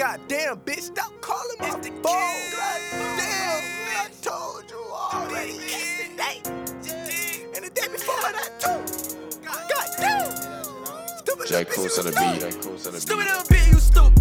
Goddamn, bitch, stop calling my the phone. Goddamn, I told you already yesterday. And the day before that, too. Goddamn. Stupid Jack Cool the beat. Stupid little bitch, you stupid.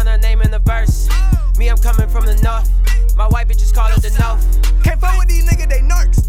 when her name in the verse. Me, I'm coming from the north. My white bitches call it the north. Can't fuck with these niggas, they narcs.